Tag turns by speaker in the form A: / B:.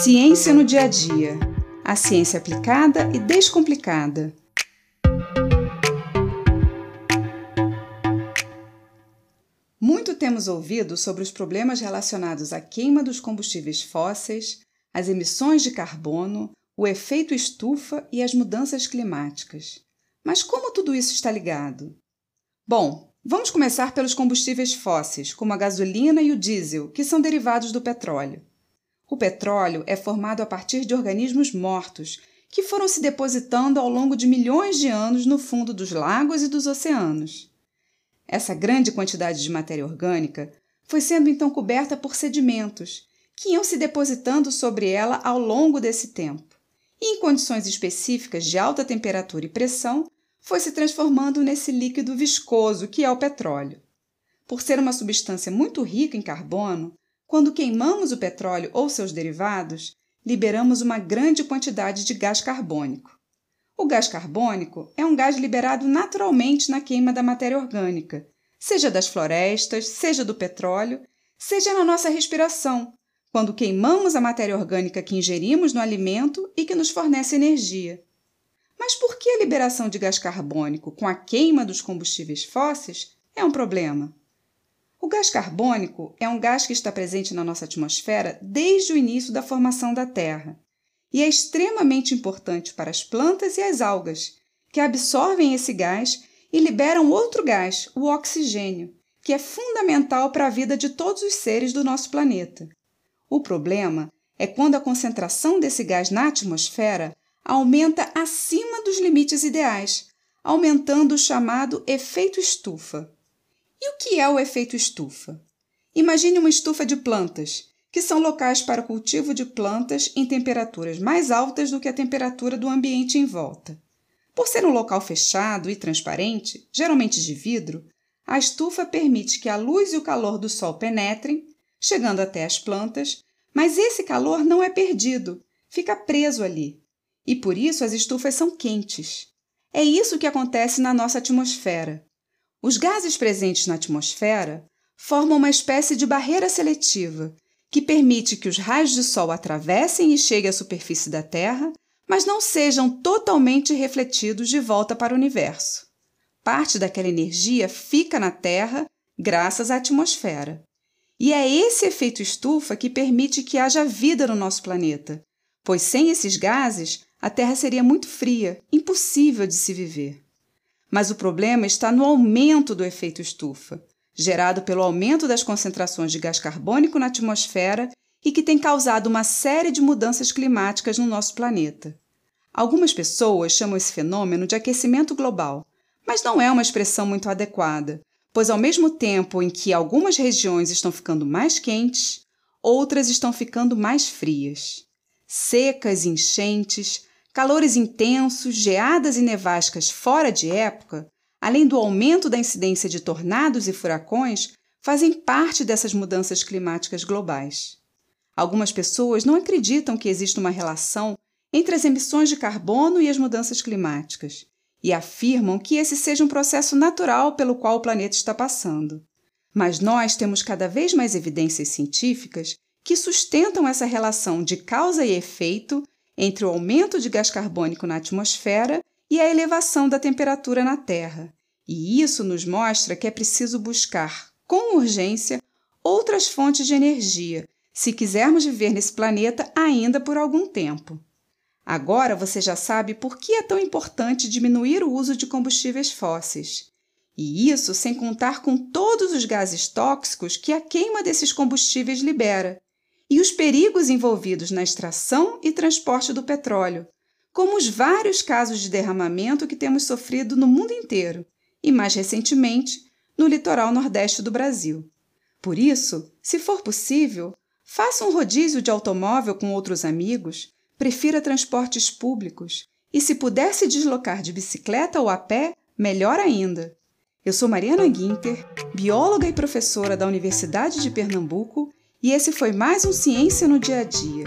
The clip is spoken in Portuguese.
A: Ciência no dia a dia. A ciência aplicada e descomplicada. Muito temos ouvido sobre os problemas relacionados à queima dos combustíveis fósseis, as emissões de carbono, o efeito estufa e as mudanças climáticas. Mas como tudo isso está ligado? Bom, vamos começar pelos combustíveis fósseis, como a gasolina e o diesel, que são derivados do petróleo. O petróleo é formado a partir de organismos mortos que foram se depositando ao longo de milhões de anos no fundo dos lagos e dos oceanos. Essa grande quantidade de matéria orgânica foi sendo então coberta por sedimentos, que iam se depositando sobre ela ao longo desse tempo. E em condições específicas de alta temperatura e pressão, foi se transformando nesse líquido viscoso que é o petróleo. Por ser uma substância muito rica em carbono, quando queimamos o petróleo ou seus derivados, liberamos uma grande quantidade de gás carbônico. O gás carbônico é um gás liberado naturalmente na queima da matéria orgânica, seja das florestas, seja do petróleo, seja na nossa respiração, quando queimamos a matéria orgânica que ingerimos no alimento e que nos fornece energia. Mas por que a liberação de gás carbônico com a queima dos combustíveis fósseis é um problema? O gás carbônico é um gás que está presente na nossa atmosfera desde o início da formação da Terra e é extremamente importante para as plantas e as algas, que absorvem esse gás e liberam outro gás, o oxigênio, que é fundamental para a vida de todos os seres do nosso planeta. O problema é quando a concentração desse gás na atmosfera aumenta acima dos limites ideais, aumentando o chamado efeito estufa. E o que é o efeito estufa? Imagine uma estufa de plantas, que são locais para o cultivo de plantas em temperaturas mais altas do que a temperatura do ambiente em volta. Por ser um local fechado e transparente, geralmente de vidro, a estufa permite que a luz e o calor do sol penetrem, chegando até as plantas, mas esse calor não é perdido, fica preso ali. E por isso as estufas são quentes. É isso que acontece na nossa atmosfera. Os gases presentes na atmosfera formam uma espécie de barreira seletiva que permite que os raios de sol atravessem e cheguem à superfície da Terra, mas não sejam totalmente refletidos de volta para o universo. Parte daquela energia fica na Terra graças à atmosfera. E é esse efeito estufa que permite que haja vida no nosso planeta, pois sem esses gases a Terra seria muito fria, impossível de se viver. Mas o problema está no aumento do efeito estufa, gerado pelo aumento das concentrações de gás carbônico na atmosfera e que tem causado uma série de mudanças climáticas no nosso planeta. Algumas pessoas chamam esse fenômeno de aquecimento global, mas não é uma expressão muito adequada, pois ao mesmo tempo em que algumas regiões estão ficando mais quentes, outras estão ficando mais frias. Secas, enchentes, calores intensos, geadas e nevascas fora de época, além do aumento da incidência de tornados e furacões, fazem parte dessas mudanças climáticas globais. Algumas pessoas não acreditam que existe uma relação entre as emissões de carbono e as mudanças climáticas e afirmam que esse seja um processo natural pelo qual o planeta está passando. Mas nós temos cada vez mais evidências científicas que sustentam essa relação de causa e efeito entre o aumento de gás carbônico na atmosfera e a elevação da temperatura na Terra. E isso nos mostra que é preciso buscar, com urgência, outras fontes de energia, se quisermos viver nesse planeta ainda por algum tempo. Agora você já sabe por que é tão importante diminuir o uso de combustíveis fósseis. E isso sem contar com todos os gases tóxicos que a queima desses combustíveis libera e os perigos envolvidos na extração e transporte do petróleo, como os vários casos de derramamento que temos sofrido no mundo inteiro e, mais recentemente, no litoral nordeste do Brasil. Por isso, se for possível, faça um rodízio de automóvel com outros amigos, prefira transportes públicos e, se puder se deslocar de bicicleta ou a pé, melhor ainda. Eu sou Mariana Guinter, bióloga e professora da Universidade de Pernambuco e esse foi mais um Ciência no Dia a Dia